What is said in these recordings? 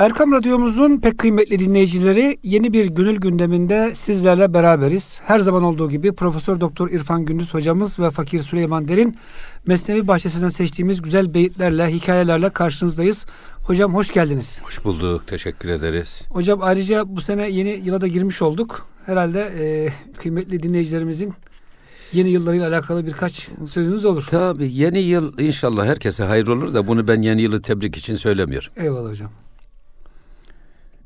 Erkam Radyomuzun pek kıymetli dinleyicileri yeni bir gönül gündeminde sizlerle beraberiz. Her zaman olduğu gibi Profesör Doktor İrfan Gündüz hocamız ve Fakir Süleyman Derin Mesnevi Bahçesi'nden seçtiğimiz güzel beyitlerle, hikayelerle karşınızdayız. Hocam hoş geldiniz. Hoş bulduk. Teşekkür ederiz. Hocam ayrıca bu sene yeni yıla da girmiş olduk. Herhalde e, kıymetli dinleyicilerimizin yeni yıllarıyla alakalı birkaç sözünüz olur. Tabii yeni yıl inşallah herkese hayır olur da bunu ben yeni yılı tebrik için söylemiyorum. Eyvallah hocam.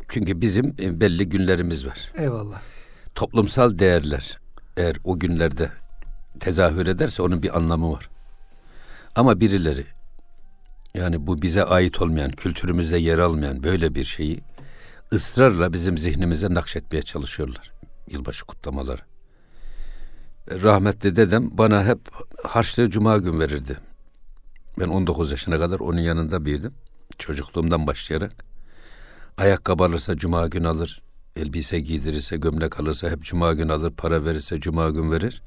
Çünkü bizim e, belli günlerimiz var. Eyvallah. Toplumsal değerler eğer o günlerde tezahür ederse onun bir anlamı var. Ama birileri yani bu bize ait olmayan, kültürümüzde yer almayan böyle bir şeyi ısrarla bizim zihnimize nakşetmeye çalışıyorlar. Yılbaşı kutlamaları. Rahmetli dedem bana hep harçlığı cuma gün verirdi. Ben 19 yaşına kadar onun yanında büyüdüm. Çocukluğumdan başlayarak. Ayakkabı alırsa cuma gün alır. Elbise giydirirse, gömlek alırsa hep cuma gün alır. Para verirse cuma gün verir.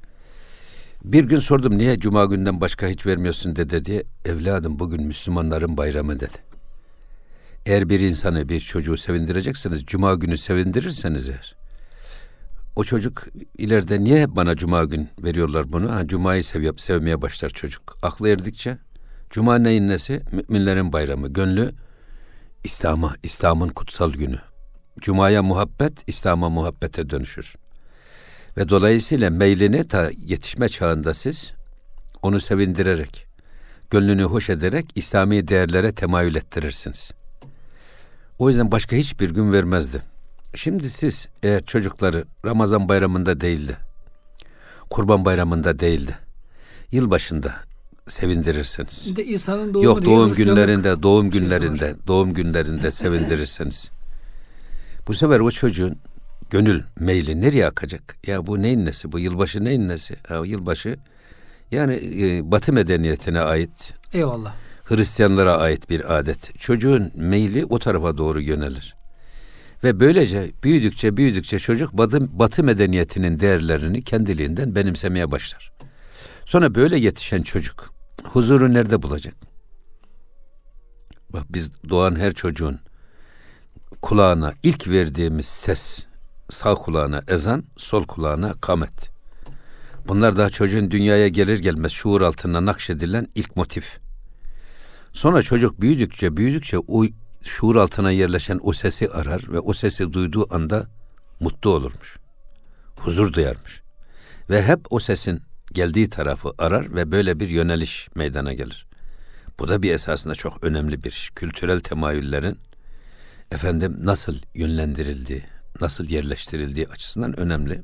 Bir gün sordum niye cuma günden başka hiç vermiyorsun dede diye. Evladım bugün Müslümanların bayramı dedi. Eğer bir insanı, bir çocuğu sevindireceksiniz, cuma günü sevindirirseniz eğer. O çocuk ileride niye bana cuma gün veriyorlar bunu? Ha, cumayı sev, sevmeye başlar çocuk. Aklı erdikçe cuma neyin nesi? Müminlerin bayramı. Gönlü İslam'a, İslam'ın kutsal günü. Cuma'ya muhabbet, İslam'a muhabbete dönüşür. Ve dolayısıyla meylini ta yetişme çağında siz onu sevindirerek, gönlünü hoş ederek İslami değerlere temayül ettirirsiniz. O yüzden başka hiçbir gün vermezdi. Şimdi siz eğer çocukları Ramazan bayramında değildi, Kurban bayramında değildi, yılbaşında sevindirirsiniz. de insanın doğumu Yok doğum günlerinde, doğum günlerinde, doğum günlerinde sevindirirseniz. Bu sefer o çocuğun gönül meyli nereye akacak? Ya bu neyin nesi? Bu yılbaşı neyin nesi? Ya yılbaşı yani e, Batı medeniyetine ait. Eyvallah. Hristiyanlara ait bir adet. Çocuğun meyli o tarafa doğru yönelir. Ve böylece büyüdükçe büyüdükçe çocuk batı, batı medeniyetinin değerlerini kendiliğinden benimsemeye başlar. Sonra böyle yetişen çocuk huzuru nerede bulacak? Bak biz doğan her çocuğun kulağına ilk verdiğimiz ses sağ kulağına ezan, sol kulağına kamet. Bunlar daha çocuğun dünyaya gelir gelmez şuur altına nakşedilen ilk motif. Sonra çocuk büyüdükçe büyüdükçe o şuur altına yerleşen o sesi arar ve o sesi duyduğu anda mutlu olurmuş. Huzur duyarmış. Ve hep o sesin geldiği tarafı arar ve böyle bir yöneliş meydana gelir. Bu da bir esasında çok önemli bir. Kültürel temayüllerin efendim nasıl yönlendirildiği, nasıl yerleştirildiği açısından önemli.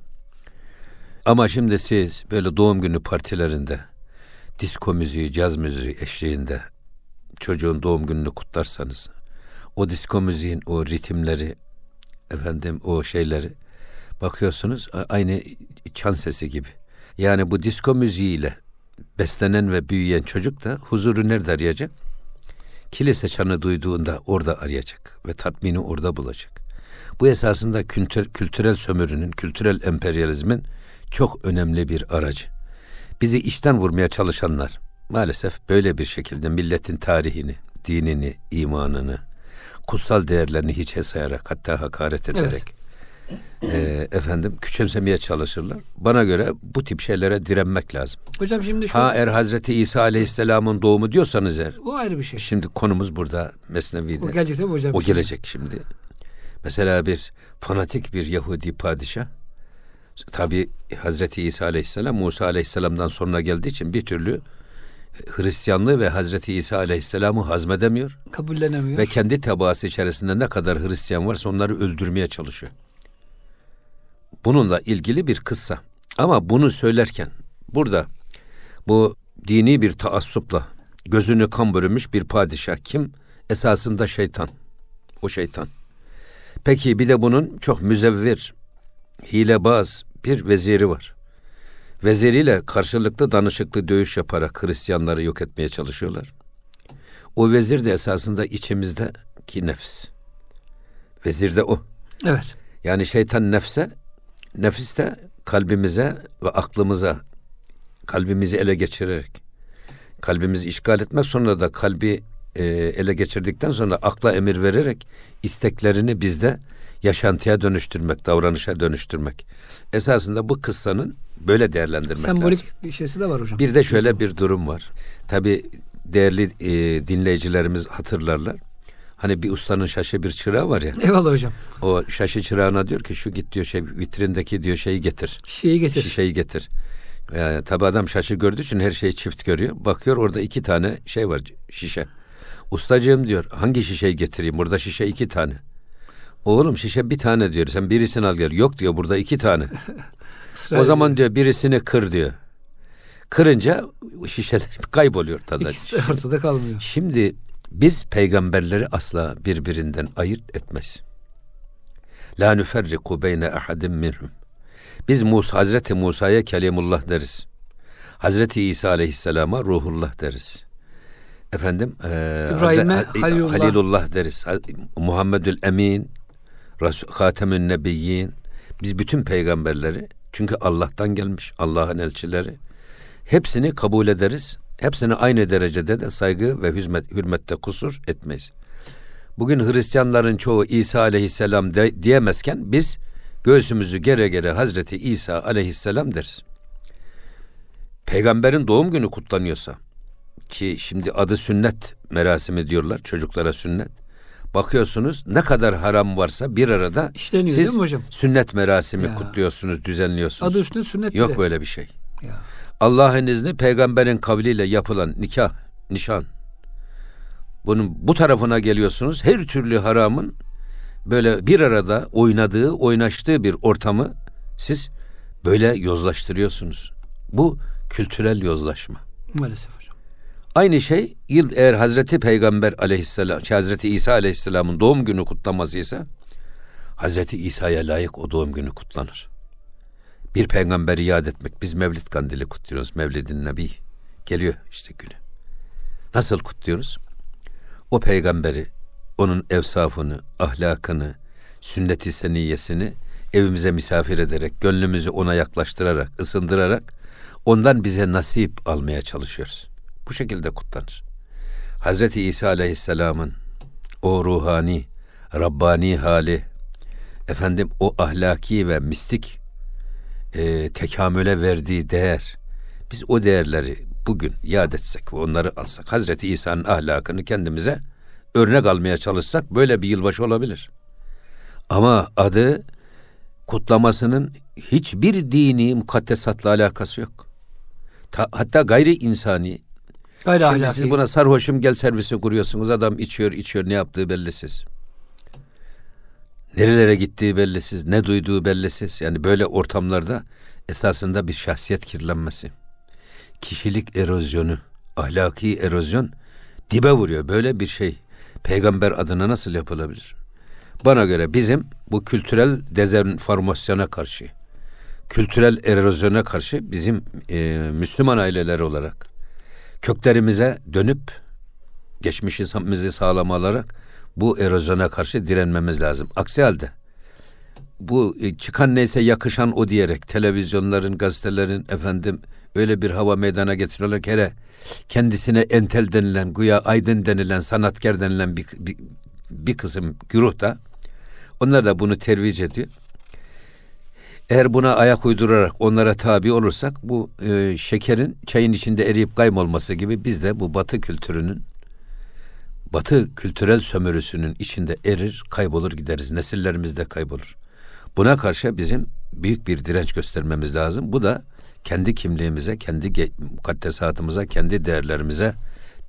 Ama şimdi siz böyle doğum günü partilerinde disko müziği, caz müziği eşliğinde çocuğun doğum gününü kutlarsanız o disko müziğin o ritimleri efendim o şeyleri bakıyorsunuz aynı çan sesi gibi. Yani bu disko müziğiyle beslenen ve büyüyen çocuk da huzuru nerede arayacak? Kilise çanı duyduğunda orada arayacak ve tatmini orada bulacak. Bu esasında kültür, kültürel sömürünün, kültürel emperyalizmin çok önemli bir aracı. Bizi içten vurmaya çalışanlar maalesef böyle bir şekilde milletin tarihini, dinini, imanını, kutsal değerlerini hiçe sayarak hatta hakaret ederek evet. E, efendim küçümsemeye çalışırlar. Bana göre bu tip şeylere direnmek lazım. Hocam şimdi şu... Ha eğer Hazreti İsa Aleyhisselam'ın doğumu diyorsanız eğer. O ayrı bir şey. Şimdi konumuz burada Mesnevi'de. O gelecek değil mi hocam? O gelecek şimdi. Mesela bir fanatik bir Yahudi padişah tabi Hazreti İsa Aleyhisselam Musa Aleyhisselam'dan sonra geldiği için bir türlü Hristiyanlığı ve Hazreti İsa Aleyhisselam'ı hazmedemiyor. Kabullenemiyor. Ve kendi tebaası içerisinde ne kadar Hristiyan varsa onları öldürmeye çalışıyor. Bununla ilgili bir kıssa. Ama bunu söylerken burada bu dini bir taassupla gözünü kan bürümüş bir padişah kim? Esasında şeytan. O şeytan. Peki bir de bunun çok müzevvir, hilebaz bir veziri var. Veziriyle karşılıklı danışıklı dövüş yaparak Hristiyanları yok etmeye çalışıyorlar. O vezir de esasında içimizdeki nefs. Vezir de o. Evet. Yani şeytan nefse, nefis de kalbimize ve aklımıza, kalbimizi ele geçirerek, kalbimizi işgal etmek sonra da kalbi e, ele geçirdikten sonra akla emir vererek isteklerini bizde yaşantıya dönüştürmek, davranışa dönüştürmek. Esasında bu kıssanın böyle değerlendirmek Sembolik lazım. bir şeysi de var hocam. Bir de şöyle bir durum var. Tabi değerli e, dinleyicilerimiz hatırlarlar. Hani bir ustanın şaşı bir çırağı var ya. Eyvallah hocam. O şaşı çırağına diyor ki şu git diyor şey vitrindeki diyor şeyi getir. Şişeyi getir. Şişeyi getir. Yani tabi adam şaşı gördüğü için her şeyi çift görüyor. Bakıyor orada iki tane şey var şişe. Ustacığım diyor hangi şişeyi getireyim? Burada şişe iki tane. Oğlum şişe bir tane diyor. Sen birisini al gel. Yok diyor burada iki tane. O zaman diyor birisini kır diyor. Kırınca şişeler kayboluyor tadı. İkisi de ortada kalmıyor. Şimdi biz peygamberleri asla birbirinden ayırt etmez. La nüferriku beyne ahadin minhum. Biz Musa, Hazreti Musa'ya kelimullah deriz. Hazreti İsa aleyhisselama ruhullah deriz. Efendim e, İbrahim'e Halilullah. Halilullah deriz. Ha- Muhammedül Emin, Resul, Hatemün Nebiyyin. Biz bütün peygamberleri çünkü Allah'tan gelmiş Allah'ın elçileri. Hepsini kabul ederiz. Hepsine aynı derecede de saygı ve hürmet, hürmette kusur etmeyiz. Bugün Hristiyanların çoğu İsa aleyhisselam de, diyemezken biz göğsümüzü gere gere Hazreti İsa aleyhisselam deriz. Peygamberin doğum günü kutlanıyorsa ki şimdi adı sünnet merasimi diyorlar çocuklara sünnet. Bakıyorsunuz ne kadar haram varsa bir arada İşleniyor siz değil mi hocam? sünnet merasimi Ya. kutluyorsunuz, düzenliyorsunuz. Adı üstünde sünnet Yok de. böyle bir şey. Ya. Allah'ın izni peygamberin kavliyle yapılan nikah, nişan. Bunun bu tarafına geliyorsunuz. Her türlü haramın böyle bir arada oynadığı, oynaştığı bir ortamı siz böyle yozlaştırıyorsunuz. Bu kültürel yozlaşma. Maalesef hocam. Aynı şey yıl eğer Hazreti Peygamber aleyhisselam, şey, Hazreti İsa aleyhisselamın doğum günü kutlaması ise Hazreti İsa'ya layık o doğum günü kutlanır. Bir peygamberi yad etmek. Biz Mevlid kandili kutluyoruz. Mevlidin Nebi. Geliyor işte günü. Nasıl kutluyoruz? O peygamberi, onun evsafını, ahlakını, sünnet-i seniyyesini evimize misafir ederek, gönlümüzü ona yaklaştırarak, ısındırarak ondan bize nasip almaya çalışıyoruz. Bu şekilde kutlanır. Hazreti İsa Aleyhisselam'ın o ruhani, Rabbani hali, efendim o ahlaki ve mistik e, tekamüle verdiği değer, biz o değerleri bugün yad etsek ve onları alsak, Hazreti İsa'nın ahlakını kendimize örnek almaya çalışsak böyle bir yılbaşı olabilir. Ama adı kutlamasının hiçbir dini mukaddesatla alakası yok. Ta- hatta gayri insani. Gayri Şimdi ahlaki. siz buna sarhoşum gel servisi kuruyorsunuz. Adam içiyor içiyor ne yaptığı bellisiz. Nerelere gittiği bellisiz, ne duyduğu bellisiz. Yani böyle ortamlarda esasında bir şahsiyet kirlenmesi. Kişilik erozyonu, ahlaki erozyon dibe vuruyor. Böyle bir şey peygamber adına nasıl yapılabilir? Bana göre bizim bu kültürel dezenformasyona karşı, kültürel erozyona karşı bizim e, Müslüman aileler olarak köklerimize dönüp geçmişimizi sağlam alarak bu erozyona karşı direnmemiz lazım. Aksi halde bu e, çıkan neyse yakışan o diyerek televizyonların, gazetelerin efendim öyle bir hava meydana getiriyorlar ki hele kendisine entel denilen, güya aydın denilen, sanatkar denilen bir, bir, bir kısım güruh da onlar da bunu tervic ediyor. Eğer buna ayak uydurarak onlara tabi olursak bu e, şekerin çayın içinde eriyip kaybolması gibi biz de bu batı kültürünün batı kültürel sömürüsünün içinde erir, kaybolur gideriz. Nesillerimiz de kaybolur. Buna karşı bizim büyük bir direnç göstermemiz lazım. Bu da kendi kimliğimize, kendi mukaddesatımıza, kendi değerlerimize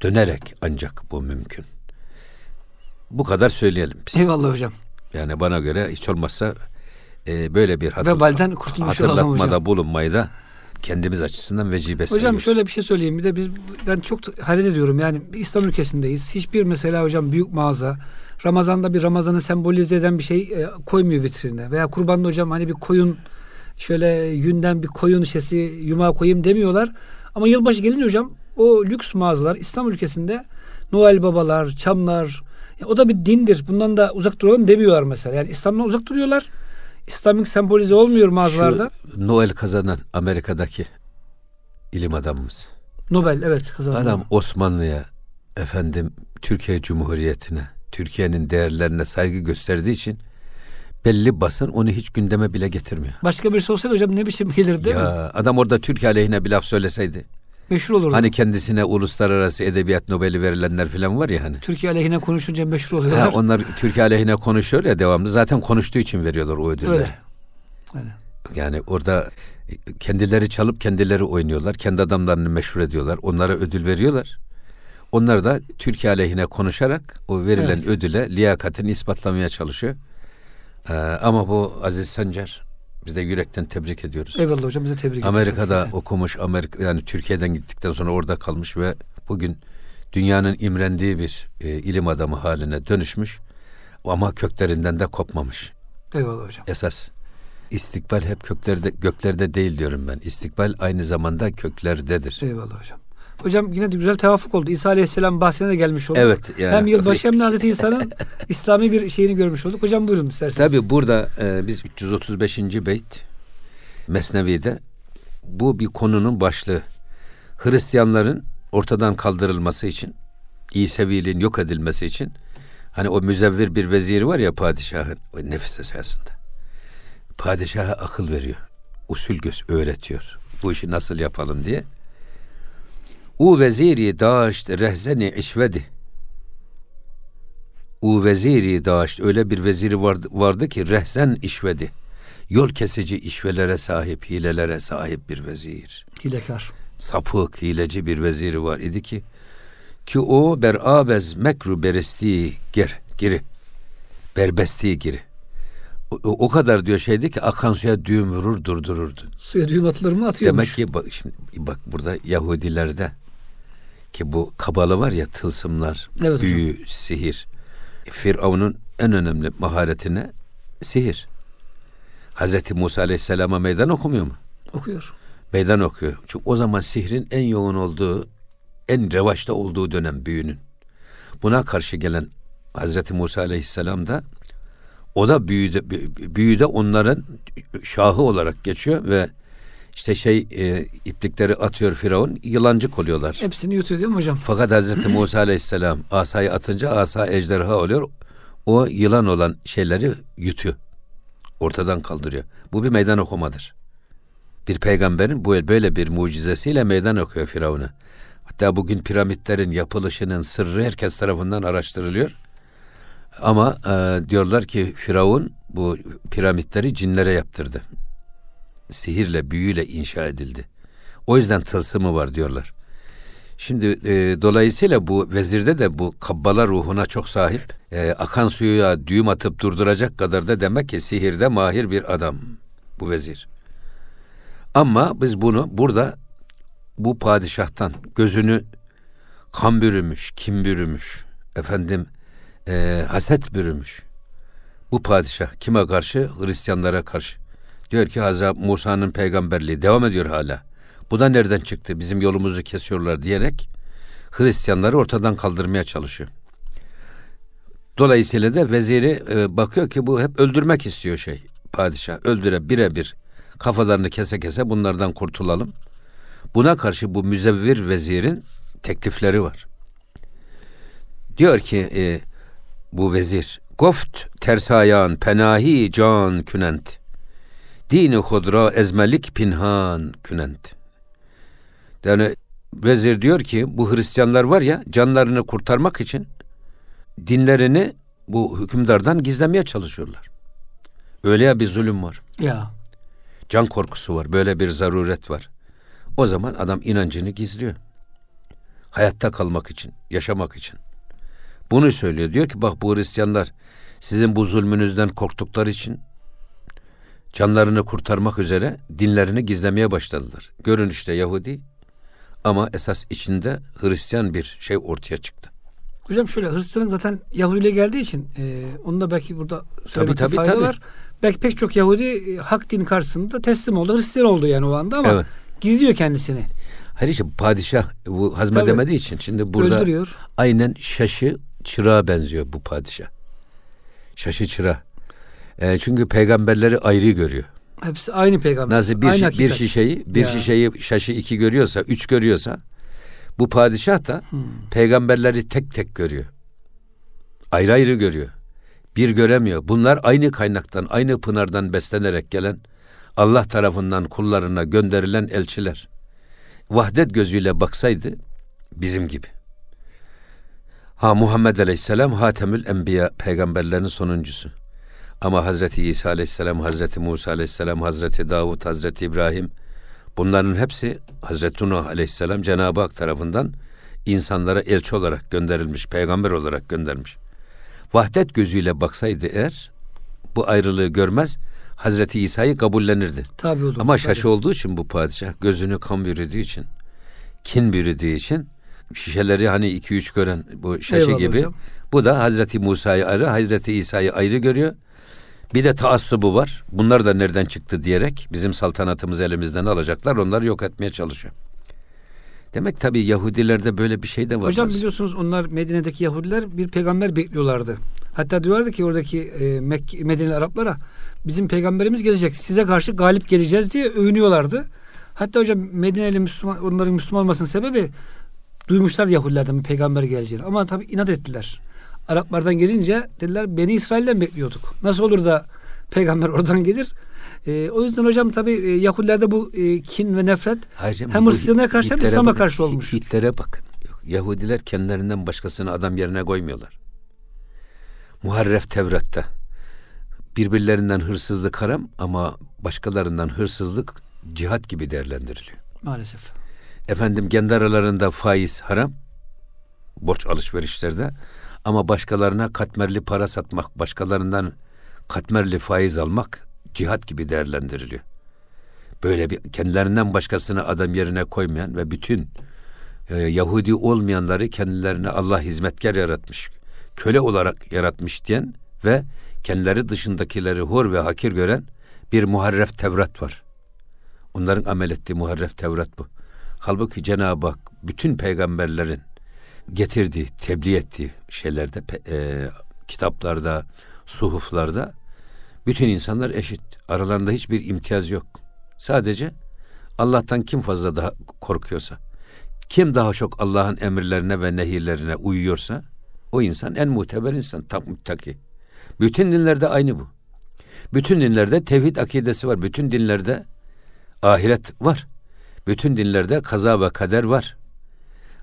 dönerek ancak bu mümkün. Bu kadar söyleyelim biz. Eyvallah hocam. Yani bana göre hiç olmazsa e, böyle bir hatır, Vebalden kurtulmuş olalım hocam. hatırlatmada bulunmayı da kendimiz açısından vecibe Hocam sayıyoruz. şöyle bir şey söyleyeyim. Bir de biz ben çok hayret ediyorum. Yani İslam ülkesindeyiz. Hiçbir mesela hocam büyük mağaza Ramazan'da bir Ramazan'ı sembolize eden bir şey e, koymuyor vitrine. Veya kurbanda hocam hani bir koyun şöyle yünden bir koyun şesi yumağı koyayım demiyorlar. Ama yılbaşı gelince hocam o lüks mağazalar İslam ülkesinde Noel babalar, çamlar o da bir dindir. Bundan da uzak duralım demiyorlar mesela. Yani İslam'dan uzak duruyorlar. İslamik sembolize olmuyor mağazalarda. Şu Noel kazanan Amerika'daki ilim adamımız. Nobel evet kazandı. Adam Osmanlı'ya efendim Türkiye Cumhuriyeti'ne, Türkiye'nin değerlerine saygı gösterdiği için belli basın onu hiç gündeme bile getirmiyor. Başka birisi olsaydı hocam ne biçim gelirdi değil mi? ya adam orada Türkiye aleyhine bir laf söyleseydi. Meşhur olurdu. Hani kendisine uluslararası edebiyat Nobel'i verilenler falan var ya hani. Türkiye aleyhine konuşunca meşhur Ha, oluyorlar. onlar Türkiye aleyhine konuşuyor ya devamlı. Zaten konuştuğu için veriyorlar o ödülleri. Öyle. Öyle. Yani orada kendileri çalıp kendileri oynuyorlar. Kendi adamlarını meşhur ediyorlar. Onlara ödül veriyorlar. Onlar da Türkiye aleyhine konuşarak o verilen Evet. ödüle liyakatini ispatlamaya çalışıyor. Ee, ama bu Aziz Sancar biz de yürekten tebrik ediyoruz. Eyvallah hocam bize tebrik ediyoruz. Amerika'da okumuş, Amerika yani Türkiye'den gittikten sonra orada kalmış ve bugün dünyanın imrendiği bir e, ilim adamı haline dönüşmüş. Ama köklerinden de kopmamış. Eyvallah hocam. Esas istikbal hep köklerde göklerde değil diyorum ben. İstikbal aynı zamanda köklerdedir. Eyvallah hocam. Hocam yine de güzel tevafuk oldu. İsa Aleyhisselam bahsine de gelmiş olduk. Evet, yani- hem yılbaşı hem de Hazreti İsa'nın İslami bir şeyini görmüş olduk. Hocam buyurun isterseniz. Tabi burada e, biz 335. beyt Mesnevi'de bu bir konunun başlığı. Hristiyanların ortadan kaldırılması için, İseviliğin yok edilmesi için hani o müzevvir bir veziri var ya padişahın o nefis esasında. Padişaha akıl veriyor. Usul göz öğretiyor. Bu işi nasıl yapalım diye. U veziri daşt rehzeni işvedi. U veziri daşt öyle bir veziri vardı, vardı ki rehzen işvedi. Yol kesici işvelere sahip, hilelere sahip bir vezir. Hilekar. Sapık, hileci bir veziri var idi ki ki o berabez mekru beresti ger, giri. Berbesti giri. O- o kadar diyor şeydi ki akan suya düğüm vurur durdururdu. Suya düğüm atılır mı atıyormuş. Demek ki bak şimdi bak burada Yahudilerde ki bu kabalı var ya tılsımlar, Evet hocam. büyü, sihir. Firavun'un en önemli maharetine sihir. Hazreti Musa Aleyhisselam'a meydan okumuyor mu? Okuyor. Meydan okuyor. Çünkü o zaman sihrin en yoğun olduğu, en revaçta olduğu dönem büyünün. Buna karşı gelen Hazreti Musa Aleyhisselam da o da büyüde, bü- büyüde onların şahı olarak geçiyor ve işte şey e, iplikleri atıyor Firavun yılancık oluyorlar. Hepsini yutuyor değil mi hocam? Fakat Hazreti Musa Aleyhisselam asayı atınca asa ejderha oluyor. O yılan olan şeyleri yutuyor. Ortadan kaldırıyor. Bu bir meydan okumadır. Bir peygamberin bu böyle bir mucizesiyle meydan okuyor Firavun'a. Hatta bugün piramitlerin yapılışının sırrı herkes tarafından araştırılıyor. Ama e, diyorlar ki Firavun bu piramitleri cinlere yaptırdı. Sihirle, büyüyle inşa edildi. O yüzden tılsımı var diyorlar. Şimdi e, dolayısıyla bu vezirde de bu kabbala ruhuna çok sahip. E, akan suya düğüm atıp durduracak kadar da demek ki sihirde mahir bir adam bu vezir. Ama biz bunu burada bu padişahtan gözünü kan bürümüş, kim bürümüş, efendim e, haset bürümüş. Bu padişah kime karşı? Hristiyanlara karşı. Diyor ki Hazreti Musa'nın peygamberliği devam ediyor hala. Bu da nereden çıktı? Bizim yolumuzu kesiyorlar diyerek Hristiyanları ortadan kaldırmaya çalışıyor. Dolayısıyla da veziri e, bakıyor ki bu hep öldürmek istiyor şey padişah. Öldüre birebir kafalarını kese kese bunlardan kurtulalım. Buna karşı bu müzevvir vezirin teklifleri var. Diyor ki e, bu vezir Goft tersayan penahi can künent. Dini hudra ezmelik pinhan künent. Yani vezir diyor ki bu Hristiyanlar var ya canlarını kurtarmak için dinlerini bu hükümdardan gizlemeye çalışıyorlar. Öyle ya bir zulüm var. Ya. Can korkusu var. Böyle bir zaruret var. O zaman adam inancını gizliyor. Hayatta kalmak için, yaşamak için. Bunu söylüyor. Diyor ki bak bu Hristiyanlar sizin bu zulmünüzden korktukları için canlarını kurtarmak üzere dinlerini gizlemeye başladılar. Görünüşte Yahudi ama esas içinde Hristiyan bir şey ortaya çıktı. Hocam şöyle Hristiyanlık zaten Yahudiyle geldiği için e, onu da belki burada söylemekte tabii, fayda tabii. var. Belki pek çok Yahudi e, hak din karşısında teslim oldu. Hristiyan oldu yani o anda ama Evet. gizliyor kendisini. Hayır işte padişah bu hazmedemediği için şimdi burada Öldürüyor. aynen şaşı çırağa benziyor bu padişah. Şaşı çırağı. E, çünkü peygamberleri ayrı görüyor. Hepsi aynı peygamber. Nasıl bir, aynı şi- bir şişeyi bir Ya. şişeyi şaşı iki görüyorsa, üç görüyorsa Bu padişah da hmm. peygamberleri tek tek görüyor. Ayrı ayrı görüyor. Bir göremiyor. Bunlar aynı kaynaktan, aynı pınardan beslenerek gelen Allah tarafından kullarına gönderilen elçiler. Vahdet gözüyle baksaydı bizim gibi. Ha Muhammed Aleyhisselam Hatemül Enbiya peygamberlerin sonuncusu. Ama Hazreti İsa Aleyhisselam, Hazreti Musa Aleyhisselam, Hazreti Davud, Hazreti İbrahim bunların hepsi Hazreti Nuh Aleyhisselam Cenab-ı Hak tarafından insanlara elçi olarak gönderilmiş, peygamber olarak göndermiş. Vahdet gözüyle baksaydı eğer bu ayrılığı görmez, Hazreti İsa'yı kabullenirdi. Tabii olur. Ama şaşı olduğu için bu padişah gözünü kan bürüdüğü için, kin bürüdüğü için şişeleri hani iki üç gören bu şaşı Eyvallah gibi. Hocam. Bu da Hazreti Musa'yı ayrı, Hazreti İsa'yı ayrı görüyor. Bir de taassubu var. Bunlar da nereden çıktı diyerek bizim saltanatımızı elimizden alacaklar. Onları yok etmeye çalışıyor. Demek tabi Yahudilerde böyle bir şey de var. Hocam biliyorsunuz onlar Medine'deki Yahudiler bir peygamber bekliyorlardı. Hatta diyorlardı ki oradaki e, Mek Medine Araplara bizim peygamberimiz gelecek. Size karşı galip geleceğiz diye övünüyorlardı. Hatta hocam Medine'li Müslüman onların Müslüman olmasının sebebi duymuşlar Yahudilerden bir peygamber geleceğini. Ama tabi inat ettiler. Araplardan gelince dediler beni İsrail'den bekliyorduk. Nasıl olur da peygamber oradan gelir? E, o yüzden hocam tabi e, Yahudilerde bu e, kin ve nefret Hayır, hem Hristiyanlara karşı hem İslam'a karşı olmuş. Hitlere bakın. Yahudiler kendilerinden başkasını adam yerine koymuyorlar. Muharref Tevrat'ta birbirlerinden hırsızlık haram ama başkalarından hırsızlık cihat gibi değerlendiriliyor. Maalesef. Efendim kendi aralarında faiz haram. Borç alışverişlerde ama başkalarına katmerli para satmak, başkalarından katmerli faiz almak cihat gibi değerlendiriliyor. Böyle bir kendilerinden başkasını adam yerine koymayan ve bütün e, Yahudi olmayanları kendilerine Allah hizmetkar yaratmış, köle olarak yaratmış diyen ve kendileri dışındakileri hor ve hakir gören bir muharref Tevrat var. Onların amel ettiği muharref Tevrat bu. Halbuki Cenab-ı Hak bütün peygamberlerin getirdiği, tebliğ ettiği şeylerde, e, kitaplarda, suhuflarda bütün insanlar eşit. Aralarında hiçbir imtiyaz yok. Sadece Allah'tan kim fazla daha korkuyorsa, kim daha çok Allah'ın emirlerine ve nehirlerine uyuyorsa, o insan en muteber insan, tam muttaki. Bütün dinlerde aynı bu. Bütün dinlerde tevhid akidesi var. Bütün dinlerde ahiret var. Bütün dinlerde kaza ve kader var.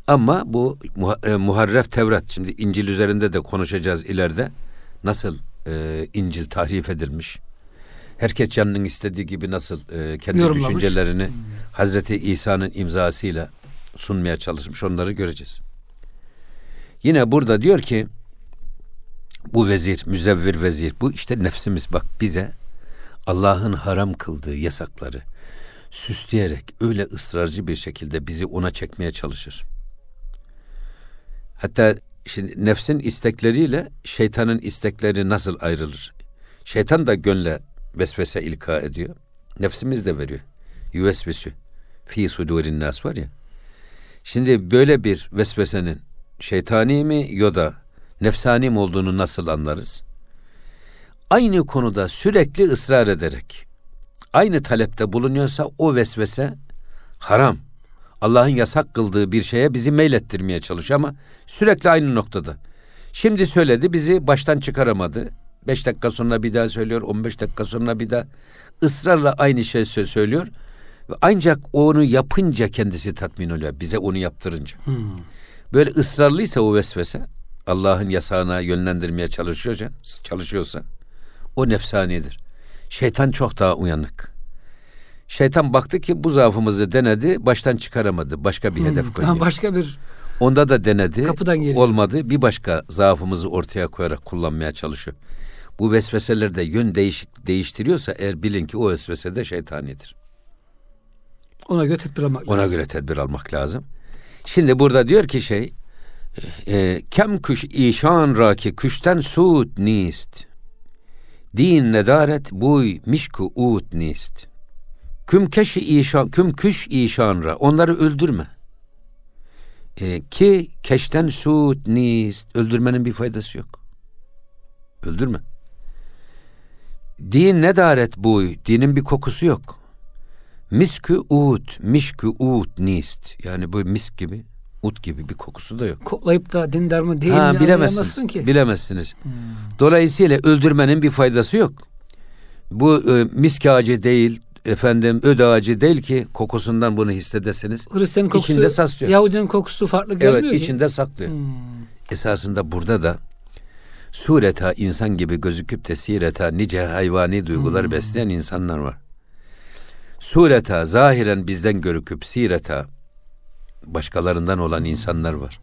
Ama bu e, muharref Tevrat şimdi İncil üzerinde de konuşacağız ileride. Nasıl e, İncil tahrif edilmiş? Herkes canının istediği gibi nasıl e, kendi düşüncelerini hmm. Hazreti İsa'nın imzasıyla sunmaya çalışmış onları göreceğiz. Yine burada diyor ki bu vezir, müzevvir vezir bu işte nefsimiz bak bize Allah'ın haram kıldığı yasakları süsleyerek öyle ısrarcı bir şekilde bizi ona çekmeye çalışır. Hatta şimdi nefsin istekleriyle şeytanın istekleri nasıl ayrılır? Şeytan da gönle vesvese ilka ediyor. Nefsimiz de veriyor. Yüvesvesü. Fi sudurin nas var ya. Şimdi böyle bir vesvesenin şeytani mi ya da nefsani mi olduğunu nasıl anlarız? Aynı konuda sürekli ısrar ederek aynı talepte bulunuyorsa o vesvese haram. Allah'ın yasak kıldığı bir şeye bizi meylettirmeye çalışıyor ama sürekli aynı noktada. Şimdi söyledi bizi baştan çıkaramadı. Beş dakika sonra bir daha söylüyor, on beş dakika sonra bir daha ısrarla aynı şey söylüyor. Ancak onu yapınca kendisi tatmin oluyor. Bize onu yaptırınca. Hmm. Böyle ısrarlıysa o vesvese Allah'ın yasağına yönlendirmeye çalışıyorsa, çalışıyorsa o nefsanidir. Şeytan çok daha uyanık. Şeytan baktı ki bu zaafımızı denedi, baştan çıkaramadı. Başka bir hmm, hedef koydu. Başka bir Onda da denedi. Kapıdan geliyor. Olmadı. Bir başka zaafımızı ortaya koyarak kullanmaya çalışıyor. Bu vesveseler de yön değişik değiştiriyorsa eğer bilin ki o vesvese de şeytanidir. Ona göre tedbir almak Ona lazım. göre tedbir almak lazım. Şimdi burada diyor ki şey e, kem kuş işan ra ki kuşten suud nist. Din nedaret buy mişku ut nist. Kümkeş işan, kümküş işanra. Onları öldürme. E, ki keşten suud nist. Öldürmenin bir faydası yok. Öldürme. Din ne daret buy. Dinin bir kokusu yok. Miskü ud, mişkü ud nist. Yani bu misk gibi. Ut gibi bir kokusu da yok. Koklayıp da dindar mı değil ha, mi bilemezsiniz. ki. Bilemezsiniz. Hmm. Dolayısıyla öldürmenin bir faydası yok. Bu e, misk ağacı değil, efendim öd ağacı değil ki kokusundan bunu hissedesiniz. Hristiyan kokusu, İçinde saslıyor. Yahudinin kokusu farklı gelmiyor Evet, ki. içinde saklıyor. Hmm. Esasında burada da sureta insan gibi gözüküp de sireta nice hayvani duygular Hmm. besleyen insanlar var. Sureta zahiren bizden görüküp sireta başkalarından olan insanlar var.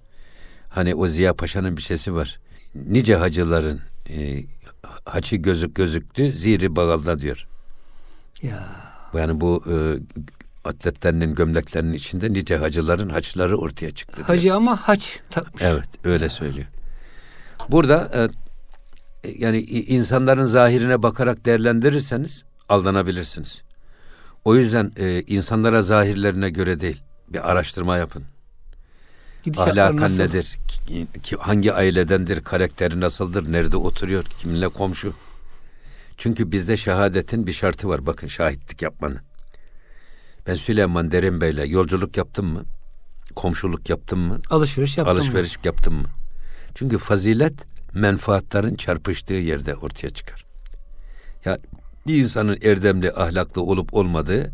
Hani o Ziya Paşa'nın bir şeysi var. Nice hacıların e, haçı gözük gözüktü ziri bağalda diyor. Ya Yani bu e, atletlerinin gömleklerinin içinde nice hacıların haçları ortaya çıktı. diyor. hacı ama haç takmış. Evet öyle söylüyor. Burada e, yani insanların zahirine bakarak değerlendirirseniz aldanabilirsiniz. O yüzden e, insanlara zahirlerine göre değil bir araştırma yapın. Gidişatları Ahlakan nasıl? nedir? Hangi ailedendir? Karakteri nasıldır? Nerede oturuyor? Kiminle komşu? Çünkü bizde şehadetin bir şartı var. Bakın şahitlik yapmanın. Ben Süleyman Derin Bey'le yolculuk yaptım mı? Komşuluk yaptım mı? Alışveriş yaptın mı? alışveriş yaptın mı? Çünkü fazilet menfaatların çarpıştığı yerde ortaya çıkar. Ya bir insanın erdemli, ahlaklı olup olmadığı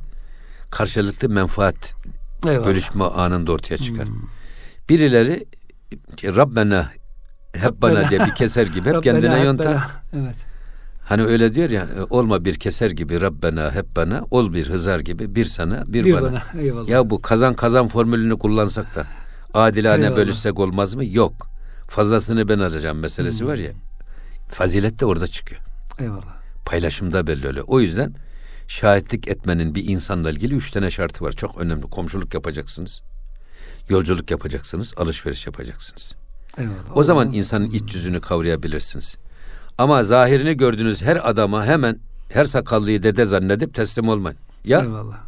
karşılıklı menfaat Eyvallah. bölüşme anında ortaya çıkar. Hmm. Birileri Rabbena hep bana diye bir keser gibi hep kendine bela. Evet. Hani öyle diyor ya e, olma bir keser gibi Rabbena hep bana ol bir hızar gibi bir sana bir, Bir bana. bana. Eyvallah. Ya bu kazan kazan formülünü kullansak da adilane Eyvallah. bölüşsek olmaz mı? Yok. Fazlasını ben alacağım meselesi Hmm. var ya. Fazilet de orada çıkıyor. Eyvallah. Paylaşımda belli oluyor. O yüzden şahitlik etmenin bir insanla ilgili üç tane şartı var. Çok önemli. Komşuluk yapacaksınız. Yolculuk yapacaksınız. Alışveriş yapacaksınız. Eyvallah. O zaman insanın iç yüzünü kavrayabilirsiniz. Ama zahirini gördüğünüz her adama hemen her sakallıyı dede zannedip teslim olmayın. Ya Eyvallah.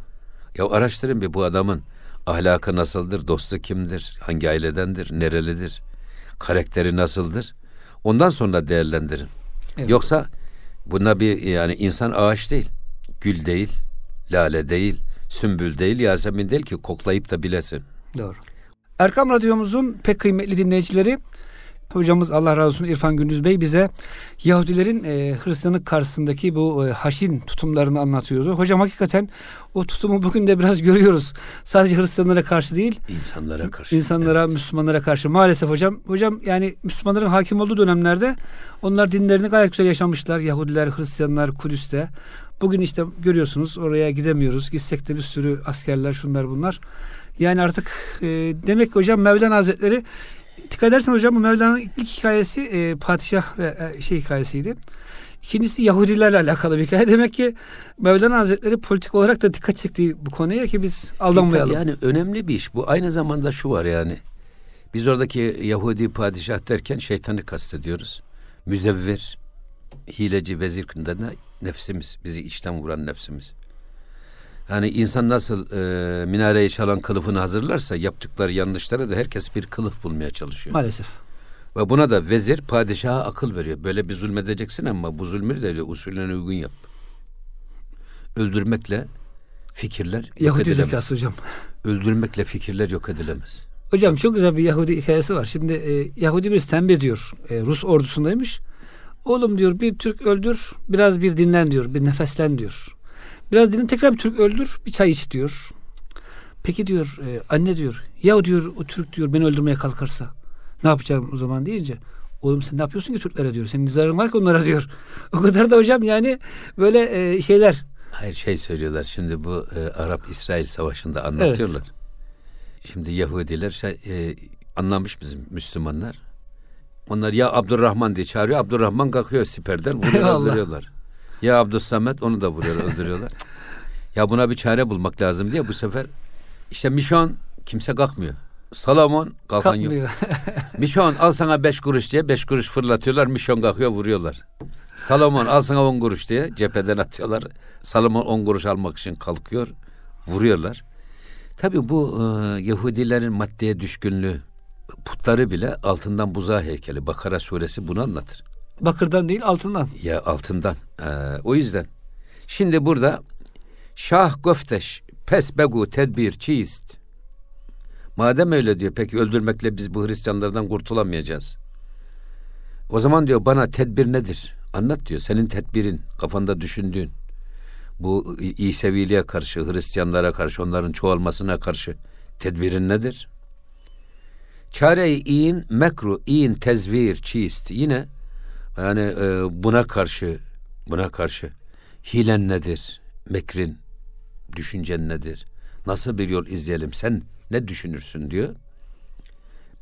ya araştırın bir bu adamın ahlakı nasıldır, dostu kimdir, hangi ailedendir, nerelidir, karakteri nasıldır. Ondan sonra değerlendirin. Evet. Yoksa buna bir yani insan ağaç değil, gül değil, lale değil, sümbül değil, yasemin değil ki koklayıp da bilesin. Doğru. Erkam Radyomuzun pek kıymetli dinleyicileri hocamız Allah razı olsun İrfan Gündüz Bey bize Yahudilerin e, Hristiyanlık karşısındaki bu e, haşin tutumlarını anlatıyordu. Hocam hakikaten o tutumu bugün de biraz görüyoruz. Sadece Hristiyanlara karşı değil, İnsanlara karşı. insanlara, Evet. Müslümanlara karşı. Maalesef hocam, hocam yani Müslümanların hakim olduğu dönemlerde onlar dinlerini gayet güzel yaşamışlar. Yahudiler, Hristiyanlar, Kudüs'te. Bugün işte görüyorsunuz oraya gidemiyoruz. Gitsek de bir sürü askerler şunlar bunlar. Yani artık e, demek ki hocam Mevlana Hazretleri dikkat edersen hocam bu Mevlana'nın ilk hikayesi e, padişah ve e, şey hikayesiydi. İkincisi Yahudilerle alakalı bir hikaye. Demek ki Mevlana Hazretleri politik olarak da dikkat çektiği bu konuya ki biz aldanmayalım. Yani önemli bir iş. Bu aynı zamanda şu var yani. Biz oradaki Yahudi padişah derken şeytanı kastediyoruz. Müzevver, hileci, vezir kındana nefsimiz. Bizi içten vuran nefsimiz. Yani insan nasıl e, minareyi çalan kılıfını hazırlarsa yaptıkları yanlışlara da herkes bir kılıf bulmaya çalışıyor. Maalesef. Ve buna da vezir padişaha akıl veriyor. Böyle bir zulmedeceksin ama bu zulmü de usulüne uygun yap. Öldürmekle fikirler yok Yahudi edilemez. zekası hocam. Öldürmekle fikirler yok edilemez. Hocam çok güzel bir Yahudi hikayesi var. Şimdi e, Yahudi bir tembih ediyor. E, Rus ordusundaymış. Oğlum diyor bir Türk öldür, biraz bir dinlen diyor, bir nefeslen diyor. Biraz dinlen tekrar bir Türk öldür, bir çay iç diyor. Peki diyor e, anne diyor, ya diyor o Türk diyor beni öldürmeye kalkarsa ne yapacağım o zaman deyince Oğlum sen ne yapıyorsun ki Türklere diyor. Senin zararın var ki onlara diyor. O kadar da hocam yani böyle e, şeyler. Hayır şey söylüyorlar şimdi bu e, Arap-İsrail savaşında anlatıyorlar. Şimdi Yahudiler şey, e, anlamış bizim Müslümanlar. Onlar ya Abdurrahman diye çağırıyor. Abdurrahman kalkıyor siperden vuruyor Eyvallah. Ya Abdüssamet onu da vuruyor öldürüyorlar. ya buna bir çare bulmak lazım diye bu sefer işte Mişon kimse kalkmıyor. Salomon kalkan yok. Kalkmıyor. Mişon al sana beş kuruş diye beş kuruş fırlatıyorlar. Mişon kalkıyor vuruyorlar. Salomon al sana on kuruş diye cepheden atıyorlar. Salomon on kuruş almak için kalkıyor. Vuruyorlar. Tabii bu e, Yahudilerin maddeye düşkünlüğü putları bile altından buzağı heykeli. Bakara suresi bunu anlatır. Bakırdan değil altından. Ya altından. E, o yüzden. Şimdi burada Şah Göfteş pes begu tedbir çiist. Madem öyle diyor peki öldürmekle biz bu Hristiyanlardan kurtulamayacağız. O zaman diyor bana tedbir nedir? Anlat diyor. Senin tedbirin, kafanda düşündüğün bu İseviliğe karşı, Hristiyanlara karşı, onların çoğalmasına karşı tedbirin nedir? Çare-i in mekru in tezvir çiist. Yine yani e, buna karşı buna karşı hilen nedir? Mekrin düşüncen nedir? Nasıl bir yol izleyelim? Sen ne düşünürsün diyor.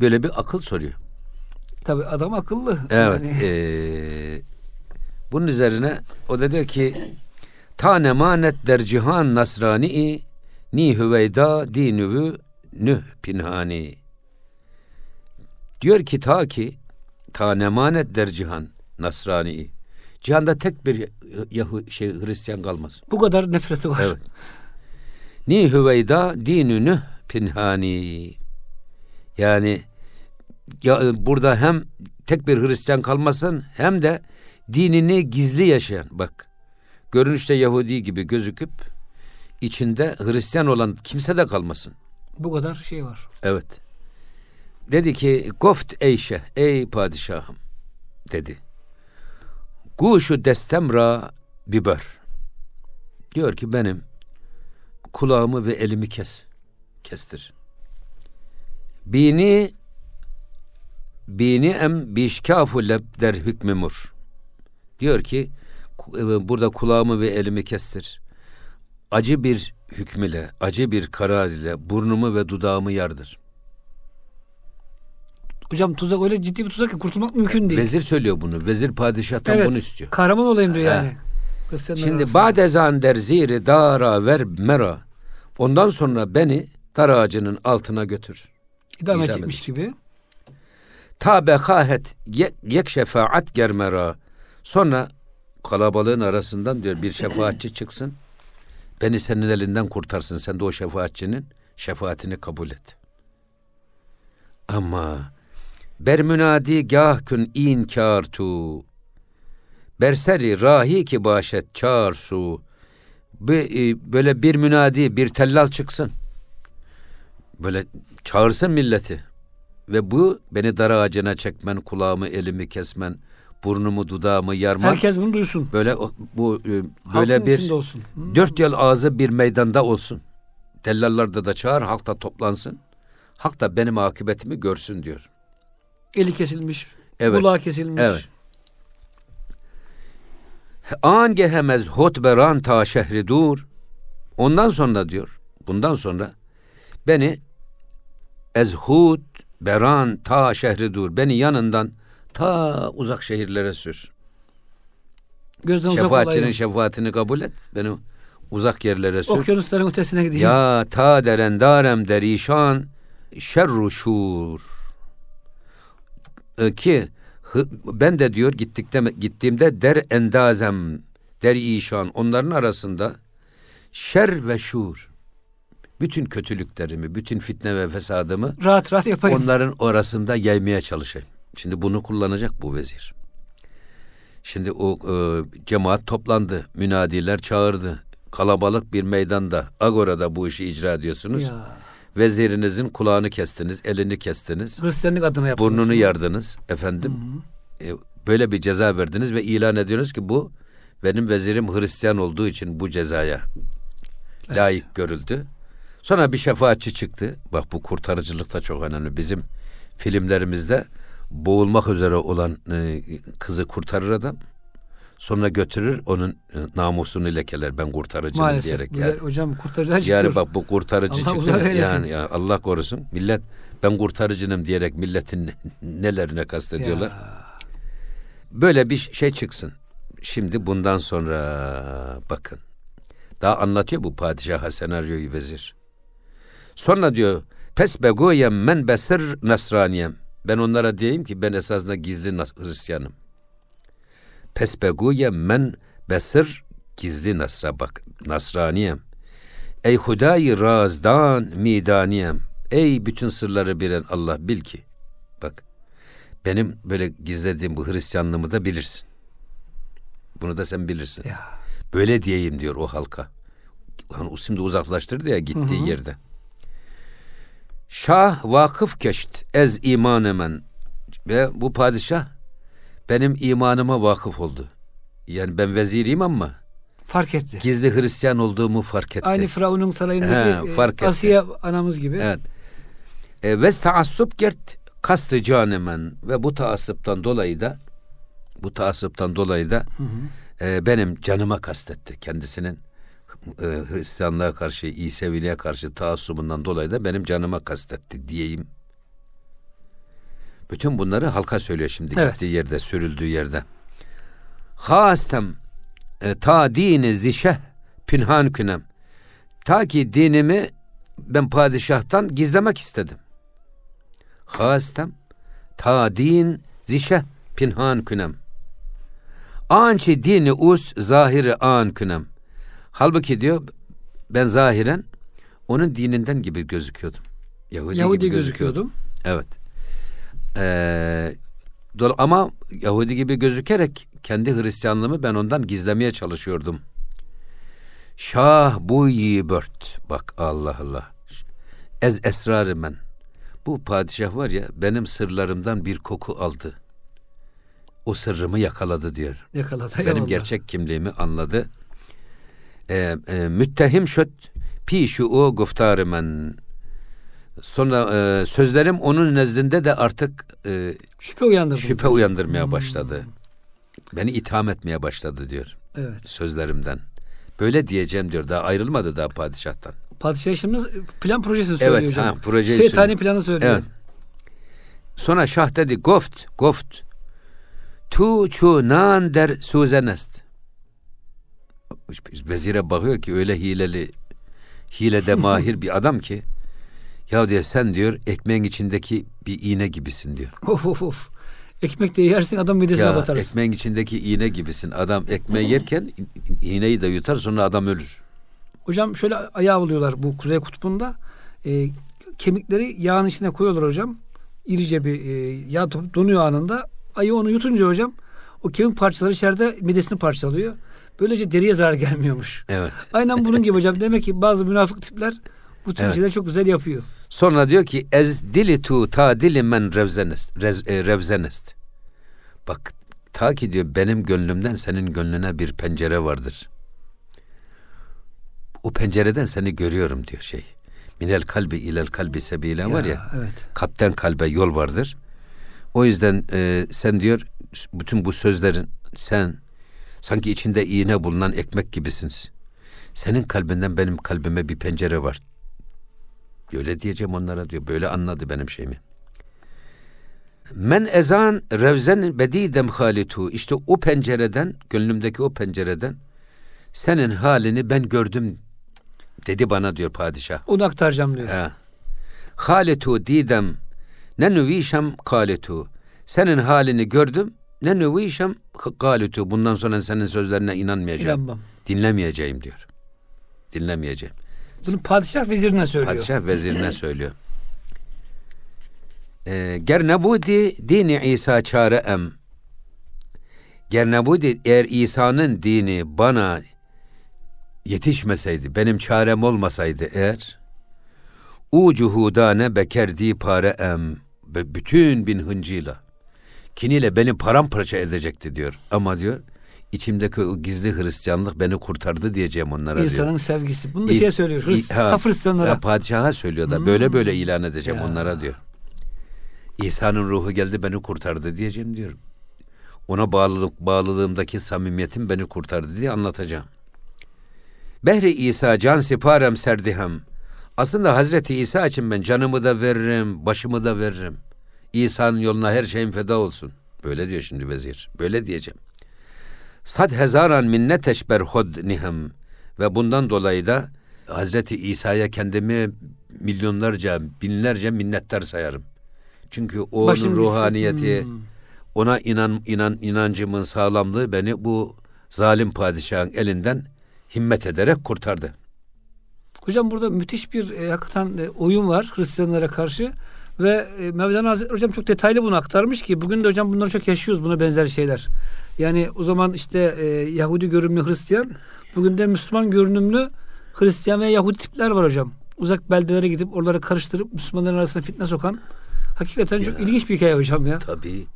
Böyle bir akıl soruyor. Tabi adam akıllı. Evet. Yani. eee, bunun üzerine o da diyor ki ta nemanet der cihan nasrani ni hüveyda dinüvü nüh pinhani. Diyor ki ta ki ta nemanet der cihan nasrani. Cihanda tek bir Yahu şey Hristiyan kalmaz. Bu kadar nefreti var. Evet. Ni hüveyda dinünü pinhani. Yani ya, burada hem tek bir Hristiyan kalmasın hem de dinini gizli yaşayan bak görünüşte Yahudi gibi gözüküp içinde Hristiyan olan kimse de kalmasın. Bu kadar şey var. Evet. Dedi ki goft eyşe ey padişahım dedi. Guşu destemra biber. Diyor ki benim kulağımı ve elimi kes. Kestir. Bini bini em bişkafu leb der hükmümür. Diyor ki ku- burada kulağımı ve elimi kestir. Acı bir hükm ile, acı bir karar ile burnumu ve dudağımı yardır. Hocam tuzak öyle ciddi bir tuzak ki kurtulmak mümkün değil. Vezir söylüyor bunu. Vezir padişahtan evet. bunu istiyor. Kahraman olayım diyor He. yani. Hristiyanlar Şimdi badezan der ziri dara ver mera. Ondan sonra beni dar ağacının altına götür. idam idam edecek. gibi. Ta bekahet yek, yek şefaat germera. Sonra kalabalığın arasından diyor bir şefaatçi çıksın. Beni senin elinden kurtarsın. Sen de o şefaatçinin şefaatini kabul et. Ama bermünadi gah kün inkar tu. Berseri rahi ki başet çağır su. E, Böyle bir münadi, bir tellal çıksın. Böyle çağırsın milleti. Ve bu beni dar ağacına çekmen, kulağımı, elimi kesmen, burnumu, dudağımı yarman. Herkes bunu duysun. Böyle bu e, Halkın böyle bir içinde olsun. Hı. dört yıl ağzı bir meydanda olsun. Tellallarda da çağır, halk da toplansın. Halk da benim akıbetimi görsün diyor. Eli kesilmiş. Evet. Kulağı kesilmiş. Evet. An gehemez hotberan ta şehri dur. Ondan sonra diyor, bundan sonra beni ezhud beran ta şehri dur. Beni yanından ta uzak şehirlere sür. Gözden Şefaatçinin şefaatini kabul et. Beni uzak yerlere sür. Okyanusların ötesine gideyim. Ya ta derendarem derişan şerru şur. Ee, Ki ben de diyor gittikte gittiğimde der endazem der işan onların arasında şer ve şur. Bütün kötülüklerimi, bütün fitne ve fesadımı Rahat rahat yapayım. onların arasında yaymaya çalışayım. Şimdi bunu kullanacak bu vezir. Şimdi o e, cemaat toplandı, münadiler çağırdı. Kalabalık bir meydanda, agorada bu işi icra ediyorsunuz. Ya. Vezirinizin kulağını kestiniz, elini kestiniz, Hristiyanlık adına yaptınız. burnunu yardınız efendim. E, böyle bir ceza verdiniz ve ilan ediyorsunuz ki bu benim vezirim Hristiyan olduğu için bu cezaya layık görüldü. Sonra bir şefaatçi çıktı. Bak bu kurtarıcılık da çok önemli. Bizim filmlerimizde boğulmak üzere olan e, kızı kurtarır adam. Sonra götürür onun e, namusunu lekeler. Ben kurtarıcıyım Maalesef. diyerek. Böyle Yani, hocam kurtarıcılar çıkıyor. yani bak bu kurtarıcı Allah eylesin. Yani ya Allah korusun. Millet ben kurtarıcınım diyerek milletin nelerine kastediyorlar. Ya. Böyle bir şey çıksın. Şimdi bundan sonra bakın. Daha anlatıyor bu padişaha senaryoyu vezir. Sonra diyor pes begoyem men besir nasraniyem. Ben onlara diyeyim ki ben esasında gizli Hristiyanım. Pes begoyem men besir gizli Nasra bak Nasraniyem. Ey Hudayı razdan midaniyem. Ey bütün sırları bilen Allah bil ki. Bak benim böyle gizlediğim bu Hristiyanlığımı da bilirsin. Bunu da sen bilirsin. Ya. Böyle diyeyim diyor o halka. Hani o şimdi uzaklaştırdı ya gittiği yerde. Şah vakıf keşt ez iman emen ve bu padişah benim imanıma vakıf oldu. Yani ben veziriyim ama Fark etti. gizli Hristiyan olduğumu fark etti. Aynı Firavun'un sarayındaki He, e, fark etti. Asiye anamız gibi. Evet. E, ve taassup gert kastı canemen ve bu taassuptan dolayı da bu taassuptan dolayı da e, benim canıma kastetti kendisinin e, Hristiyanlığa karşı, İseviliğe karşı taassubundan dolayı da benim canıma kastetti diyeyim. Bütün bunları halka söylüyor şimdi Evet. gittiği yerde, sürüldüğü yerde. Hastem e, ta dini zişeh pinhan künem. Ta ki dinimi ben padişahtan gizlemek istedim. Hastem ta din zişeh pinhan künem. Ançi dini us zahiri an künem. Halbuki diyor ben zahiren onun dininden gibi gözüküyordum. Yahudi, Yahudi gibi gözüküyordum. gözüküyordum. Evet. Ee, ama Yahudi gibi gözükerek kendi Hristiyanlığımı ben ondan gizlemeye çalışıyordum. Şah bu yibört. Bak Allah Allah. Ez esrarı men. Bu padişah var ya benim sırlarımdan bir koku aldı. O sırrımı yakaladı diyor. Yakaladı. Benim eyvallah. gerçek kimliğimi anladı. Ee, e, müttehim şöt pi şu o guftarı men. Sonra e, sözlerim onun nezdinde de artık e, Şüphe uyandırdı. şüphe uyandırmaya başladı. Beni itham etmeye başladı diyor Evet. sözlerimden. Böyle diyeceğim diyor. Daha ayrılmadı daha padişahtan. Padişahımız plan projesini söylüyor Evet, hocam. ha, projeyi Şeytani söylüyor. planı söylüyor. Evet. Sonra şah dedi goft goft tu çu nan der suzenest. Vezire bakıyor ki öyle hileli hilede mahir bir adam ki ya diyor sen diyor ekmeğin içindeki bir iğne gibisin diyor. Of of of. Ekmek de yersin adam midesine Ya batarsın. ekmeğin içindeki iğne gibisin. Adam ekmeği yerken iğneyi de yutar sonra adam ölür. Hocam şöyle ayağı buluyorlar bu kuzey kutbunda. E, kemikleri yağın içine koyuyorlar hocam. İrice bir e, yağ donuyor anında. Ayı onu yutunca hocam o kemik parçaları içeride midesini parçalıyor. Böylece deriye zarar gelmiyormuş. Evet. Aynen bunun gibi hocam. Demek ki bazı münafık tipler bu tür Evet. şeyleri çok güzel yapıyor. Sonra diyor ki ez dili tu ta dili men revzenest. Rez, e, revzenest. Bak ta ki diyor benim gönlümden senin gönlüne bir pencere vardır. O pencereden seni görüyorum diyor şey. Minel kalbi ilel kalbi sebile var ya. Evet. Kalpten kalbe yol vardır. O yüzden e, sen diyor bütün bu sözlerin sen sanki içinde iğne bulunan ekmek gibisiniz. Senin kalbinden benim kalbime bir pencere var. Öyle diyeceğim onlara diyor. Böyle anladı benim şeyimi. Men ezan revzen bedidem halitu. İşte o pencereden, gönlümdeki o pencereden senin halini ben gördüm dedi bana diyor padişah. Onu aktaracağım diyor. Ha. Haletu didem ne nüvişem kaletu. Senin halini gördüm. Ne nüvişem kaletu. Bundan sonra senin sözlerine inanmayacağım. İnanmam. Dinlemeyeceğim diyor. Dinlemeyeceğim. Bunu padişah vezirine söylüyor. Padişah vezirine söylüyor. Ee, Gernebudi dini İsa çare em. Gernebudi eğer İsa'nın dini bana yetişmeseydi, benim çarem olmasaydı eğer u cuhudane bekerdi pare em ve bütün bin hıncıyla kiniyle beni paramparça edecekti diyor. Ama diyor içimdeki o gizli Hristiyanlık beni kurtardı diyeceğim onlara diyor. İnsanın sevgisi. Bunu da şey söylüyor. Hırs, ha, saf Hristiyanlara. ya padişaha söylüyor da böyle böyle ilan edeceğim Ya. onlara diyor. İsa'nın ruhu geldi beni kurtardı diyeceğim diyor. Ona bağlılık bağlılığımdaki samimiyetim beni kurtardı diye anlatacağım. Behri İsa can siparem serdihem. Aslında Hazreti İsa için ben canımı da veririm, başımı da veririm. İsa'nın yoluna her şeyim feda olsun. Böyle diyor şimdi vezir. Böyle diyeceğim. Sad hezaran minneteş berhod nihem. Ve bundan dolayı da Hazreti İsa'ya kendimi milyonlarca, binlerce minnettar sayarım. Çünkü o Başım onun gitsin. ruhaniyeti, Hmm. ona inan inan inancımın sağlamlığı beni bu zalim padişahın elinden himmet ederek kurtardı. Hocam burada müthiş bir e, hakikaten e, oyun var Hristiyanlara karşı ve e, Mevlana Hazretleri hocam çok detaylı bunu aktarmış ki bugün de hocam bunları çok yaşıyoruz buna benzer şeyler. Yani o zaman işte e, Yahudi görünümlü Hristiyan bugün de Müslüman görünümlü Hristiyan ve Yahudi tipler var hocam. uzak beldelere gidip oraları karıştırıp Müslümanların arasına fitne sokan hakikaten Ya. çok ilginç bir hikaye hocam ya. Tabii.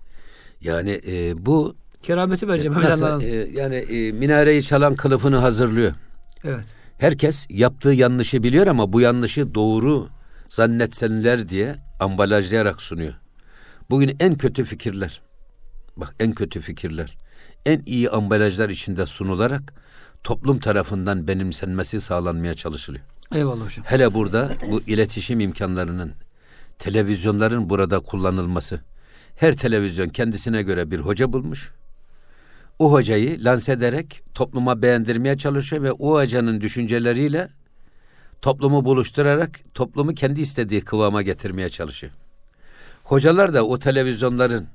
Yani e, bu Kerameti bence nasıl, Allah'ın. e, yani e, minareyi çalan kılıfını hazırlıyor. Evet. Herkes yaptığı yanlışı biliyor ama bu yanlışı doğru zannetsenler diye ambalajlayarak sunuyor. Bugün en kötü fikirler, bak en kötü fikirler, en iyi ambalajlar içinde sunularak toplum tarafından benimsenmesi sağlanmaya çalışılıyor. Eyvallah hocam. Hele burada bu iletişim imkanlarının, televizyonların burada kullanılması. Her televizyon kendisine göre bir hoca bulmuş. O hocayı lanse ederek topluma beğendirmeye çalışıyor ve o hocanın düşünceleriyle toplumu buluşturarak toplumu kendi istediği kıvama getirmeye çalışıyor. Hocalar da o televizyonların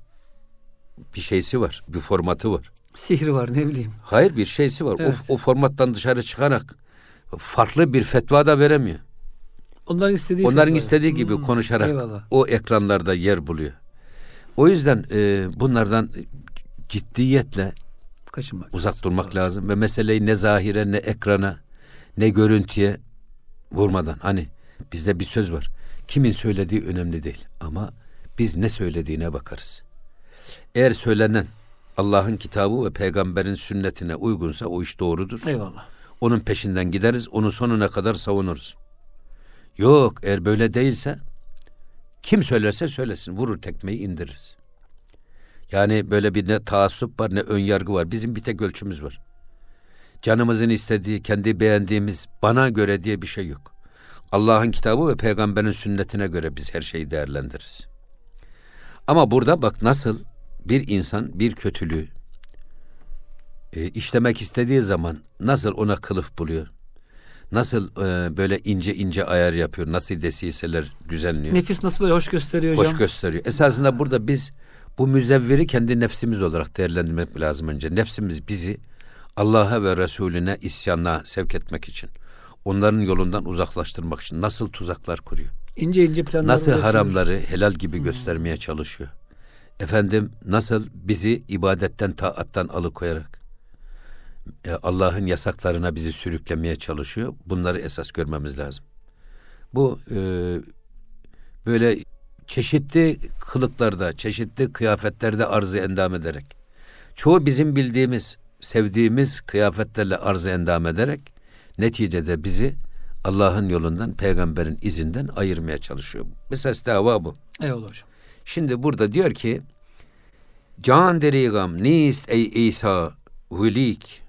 bir şeysi var, bir formatı var. Sihir var ne bileyim. Hayır bir şeysi var. Evet. O, o formattan dışarı çıkarak farklı bir fetva da veremiyor. Onların istediği Onların fetva. istediği gibi Hmm, konuşarak Eyvallah. o ekranlarda yer buluyor. O yüzden e, bunlardan ciddiyetle Kaçınmak. uzak durmak lazım ve meseleyi ne zahire ne ekrana ne görüntüye vurmadan hani bizde bir söz var. Kimin söylediği önemli değil ama biz ne söylediğine bakarız. Eğer söylenen Allah'ın kitabı ve peygamberin sünnetine uygunsa o iş doğrudur. Eyvallah. Onun peşinden gideriz, onu sonuna kadar savunuruz. Yok, eğer böyle değilse kim söylerse söylesin, vurur tekmeyi indiririz. Yani böyle bir ne taassup var ne ön yargı var. Bizim bir tek ölçümüz var. Canımızın istediği, kendi beğendiğimiz, bana göre diye bir şey yok. Allah'ın kitabı ve peygamberin sünnetine göre biz her şeyi değerlendiririz. Ama burada bak nasıl bir insan bir kötülüğü e, işlemek istediği zaman nasıl ona kılıf buluyor? Nasıl e, böyle ince ince ayar yapıyor? Nasıl desiseler düzenliyor? Nefis nasıl böyle hoş gösteriyor hocam? Hoş gösteriyor. Esasında burada biz bu müzevviri kendi nefsimiz olarak değerlendirmek lazım önce. Nefsimiz bizi Allah'a ve Resulüne isyanına sevk etmek için, onların yolundan uzaklaştırmak için nasıl tuzaklar kuruyor? İnce ince planlar Nasıl haramları helal gibi göstermeye çalışıyor? Efendim nasıl bizi ibadetten taattan alıkoyarak e, Allah'ın yasaklarına bizi sürüklemeye çalışıyor? Bunları esas görmemiz lazım. Bu e, böyle çeşitli kılıklarda, çeşitli kıyafetlerde arzı endam ederek, çoğu bizim bildiğimiz, sevdiğimiz kıyafetlerle arzı endam ederek, neticede bizi Allah'ın yolundan, peygamberin izinden ayırmaya çalışıyor. Esas dava bu. Eyvallah hocam. Şimdi burada diyor ki, Can derigam nist ey İsa hulik.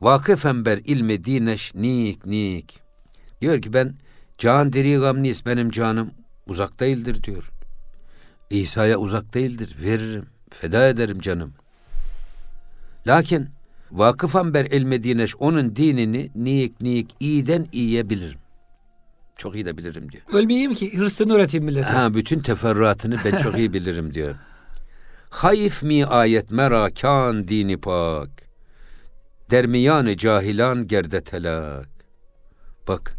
Vakıfen ber ilmi dineş nik nik. Diyor ki ben can derigam nist benim canım uzak değildir diyor. İsa'ya uzak değildir. Veririm. Feda ederim canım. Lakin vakıfan ber ilmi dineş onun dinini niyik niyik iyiden iyiye bilirim. Çok iyi de bilirim diyor. Ölmeyeyim ki hırsını öğreteyim millete. Ha bütün teferruatını ben çok iyi bilirim diyor. Hayf mi ayet merakan dini pak. Dermiyan cahilan gerde telak. Bak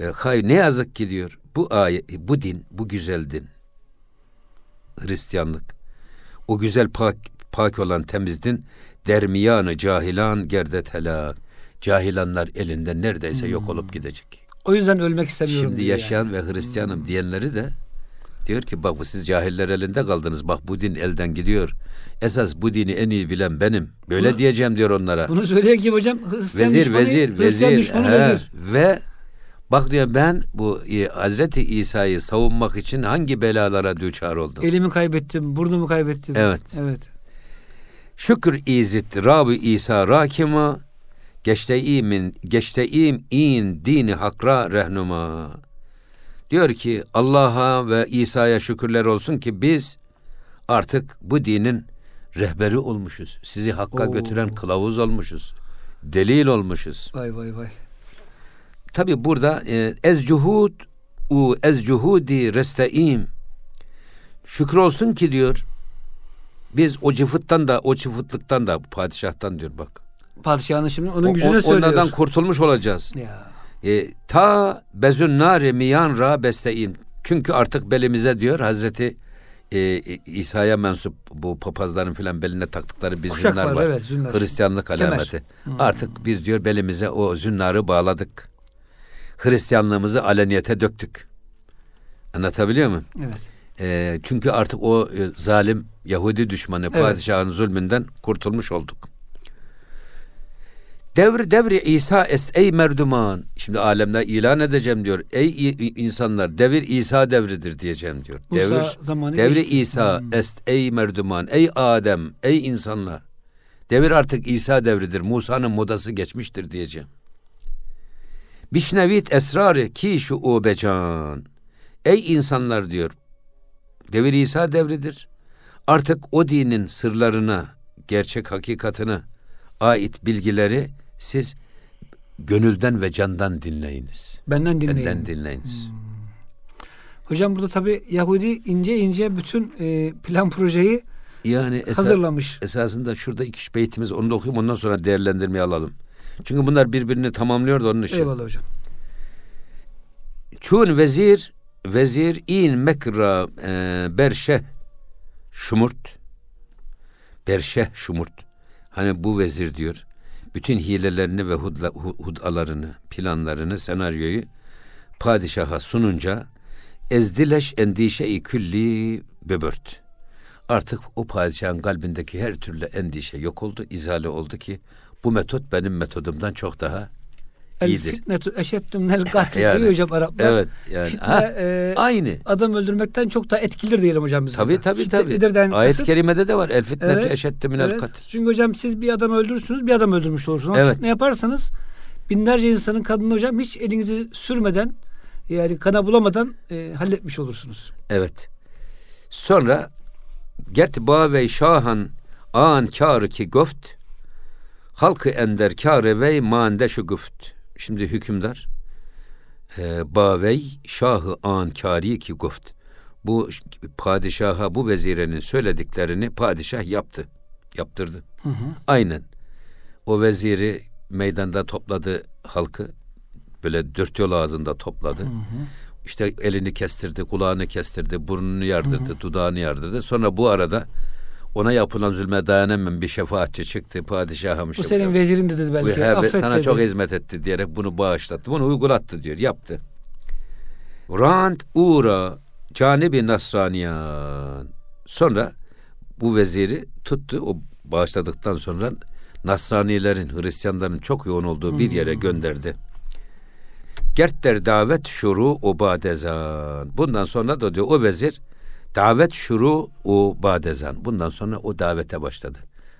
e, hay ne yazık ki diyor bu ayet bu din bu güzel din. Hristiyanlık. O güzel pak pak olan temiz din dermiyanı cahilan gerde telak. Cahilanlar elinden neredeyse yok olup gidecek. O yüzden ölmek istemiyorum Şimdi yaşayan yani. ve Hristiyanım diyenleri de diyor ki bak bu siz cahiller elinde kaldınız. Bak bu din elden gidiyor. Esas bu dini en iyi bilen benim. Böyle Bunu- diyeceğim diyor onlara. Bunu söyleyen kim hocam? Hristiyan vezir düşmanı, vezir Hristiyan vezir. düşmanı He. vezir. Ve bak diyor ben bu e, Hazreti İsa'yı savunmak için hangi belalara düçar oldum. Elimi kaybettim, burnumu kaybettim. Evet. Evet. Şükür izit Rabbi İsa rakima geçteimin geçteim in dini hakra rehnuma. Diyor ki Allah'a ve İsa'ya şükürler olsun ki biz artık bu dinin rehberi olmuşuz. Sizi hakka Oo. götüren kılavuz olmuşuz. Delil olmuşuz. Vay vay vay. Tabi burada e, ez cuhud u ez cuhudi resteim şükür olsun ki diyor biz o cıfıttan da o çıfıtlıktan da padişahtan diyor bak. Padişahın şimdi onun O- yüzüne o- söylüyor. Onlardan kurtulmuş olacağız. Ya. E, ta bezün nari miyan ra besteim. Çünkü artık belimize diyor Hazreti e, İsa'ya mensup bu papazların filan beline taktıkları bir Kuşak zünnar var, var. evet, zünnar. Hristiyanlık Kemer. alameti. Artık biz diyor belimize o zünnarı bağladık. Hristiyanlığımızı aleniyete döktük. Anlatabiliyor muyum? Evet. E, çünkü artık o e, zalim Yahudi düşmanı Evet. padişahın zulmünden kurtulmuş olduk. Devri devri İsa est ey merduman. Şimdi alemde ilan edeceğim diyor. Ey insanlar devir İsa devridir diyeceğim diyor. Musa devir zamanı devri geçti. İsa Hmm. est ey merduman. Ey Adem, ey insanlar. Devir artık İsa devridir. Musa'nın modası geçmiştir diyeceğim. Bişnevit esrarı ki şu ubecan. Ey insanlar diyor. Devir İsa devridir. Artık o dinin sırlarına, gerçek hakikatine ait bilgileri siz gönülden ve candan dinleyiniz. Benden dinleyin. Benden dinleyiniz. Hocam burada tabi Yahudi ince ince bütün e, plan projeyi Yani esa- hazırlamış. esasında şurada iki beytimiz onu da okuyayım ondan sonra değerlendirmeyi alalım. Çünkü bunlar birbirini tamamlıyor da onun için. Eyvallah hocam. Çun vezir vezir in mekra e, berşeh şumurt. Berşeh şumurt. Hani bu vezir diyor bütün hilelerini ve hudla, hu- hudalarını planlarını senaryoyu padişaha sununca ezdileş endişe-i külli böbört. Artık o padişahın kalbindeki her türlü endişe yok oldu izale oldu ki bu metot benim metodumdan çok daha El iyidir. fitnetu eşeddüm nel katil Yani, diyor hocam Araplar. Evet yani Fitne ha, e, aynı. adam öldürmekten çok daha etkilidir diyelim hocam biz. Tabii burada. tabii Şiddetlidir tabii. Ayet-i kasıt- kerimede de var. El fitnetu Evet, eşedde minel evet. katil. Çünkü hocam siz bir adam öldürürsünüz bir adam öldürmüş olursunuz. Ama Evet. fitne yaparsanız binlerce insanın kanını hocam hiç elinizi sürmeden yani kana bulamadan e, halletmiş olursunuz. Evet. Sonra Gert ve şahan an kârı ki goft halkı ender kârı ve mande şu guft. Şimdi hükümdar e, bavey şahı an kâri ki goft. Bu padişaha bu vezirenin söylediklerini padişah yaptı. Yaptırdı. Aynen. O veziri meydanda topladı halkı. Böyle dört yol ağzında topladı. İşte elini kestirdi, kulağını kestirdi, burnunu yardırdı, dudağını yardırdı. Sonra bu arada ona yapılan zulme dayanamayan bir şefaatçi çıktı. Padişahım Bu işte senin vezirin dedi belki. he- affet sana dedi. çok hizmet etti diyerek bunu bağışlattı. Bunu uygulattı diyor, yaptı. Rant uğra canibi nasraniyan. Sonra bu veziri tuttu. O bağışladıktan sonra Nasranilerin, Hristiyanların çok yoğun olduğu bir yere gönderdi. Gertler davet şuru o badezan. Bundan sonra da diyor o vezir davet şuru o badezan. Bundan sonra o davete başladı.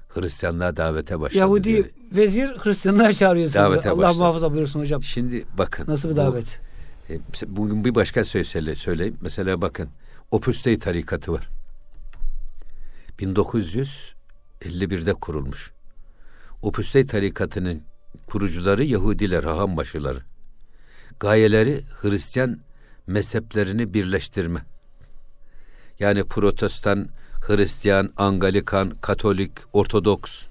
Hristiyanlığa davete başladı. Yahudi diyor. vezir Hristiyanlığa çağırıyor. Davete Allah başladı. muhafaza buyursun hocam. Şimdi bakın. Nasıl bir bu- davet? e, bugün bir başka söyle- söyleyeyim. Mesela bakın Opus Dei tarikatı var. 1951'de kurulmuş. Opus Dei tarikatının kurucuları Yahudiler, hahambaşıları. Gayeleri Hristiyan mezheplerini birleştirme. Yani Protestan, Hristiyan, Anglikan, Katolik, Ortodoks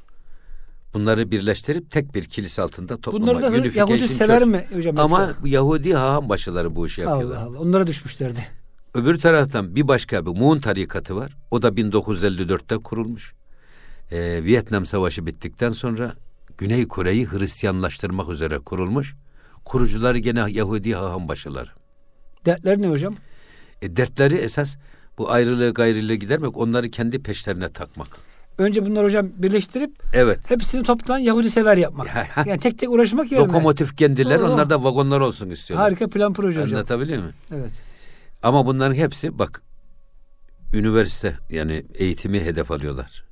bunları birleştirip tek bir kilise altında toplama. Bunları da Yahudi sever Church. mi hocam? Ama yoksa? Yahudi haham başıları bu işi yapıyorlar. Allah Allah. Onlara düşmüşlerdi. Öbür taraftan bir başka bir Muğun tarikatı var. O da 1954'te kurulmuş. Ee, Vietnam Savaşı bittikten sonra Güney Kore'yi Hristiyanlaştırmak üzere kurulmuş. Kurucuları gene Yahudi haham başıları. Dertleri ne hocam? E, dertleri esas bu ayrılığı gayrılığı gidermek, onları kendi peşlerine takmak. Önce bunları hocam birleştirip Evet. hepsini toptan Yahudi sever yapmak. Yani tek tek uğraşmak yerine. Lokomotif kendileri, Oh. onlar da vagonlar olsun istiyorlar. Harika plan proje hocam. Anlatabiliyor muyum? Evet. Ama bunların hepsi bak üniversite yani eğitimi hedef alıyorlar.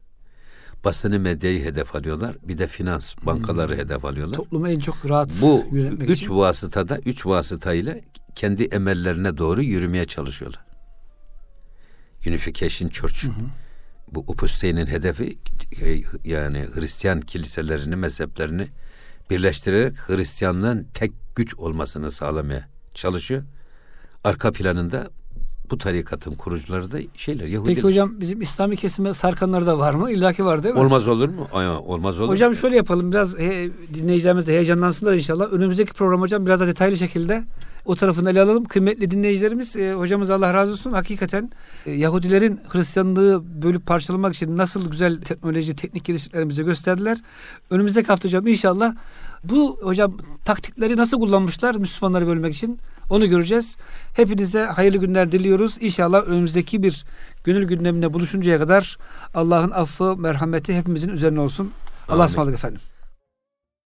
Basını medyayı hedef alıyorlar. Bir de finans bankaları hedef alıyorlar. Toplumu en çok rahat Bu üç için. vasıtada, üç vasıtayla kendi emellerine doğru yürümeye çalışıyorlar. Unification Church. Bu Opus Dei'nin hedefi e, yani Hristiyan kiliselerini, mezheplerini birleştirerek Hristiyanlığın tek güç olmasını sağlamaya çalışıyor. Arka planında bu tarikatın kurucuları da şeyler Yahudiler. Peki hocam bizim İslami kesime sarkanları da var mı? İllaki var değil mi? Olmaz olur mu? Ay, olmaz olur. Hocam şöyle yapalım biraz he, dinleyicilerimiz de heyecanlansınlar inşallah. Önümüzdeki program hocam biraz da detaylı şekilde o tarafını ele alalım. Kıymetli dinleyicilerimiz e, hocamız Allah razı olsun hakikaten e, Yahudilerin Hristiyanlığı bölüp parçalamak için nasıl güzel teknoloji teknik geliştiklerimizi bize gösterdiler. Önümüzdeki hafta hocam inşallah bu hocam taktikleri nasıl kullanmışlar Müslümanları bölmek için onu göreceğiz. Hepinize hayırlı günler diliyoruz. İnşallah önümüzdeki bir gönül gündeminde buluşuncaya kadar Allah'ın affı, merhameti hepimizin üzerine olsun. Allah'a ısmarladık efendim.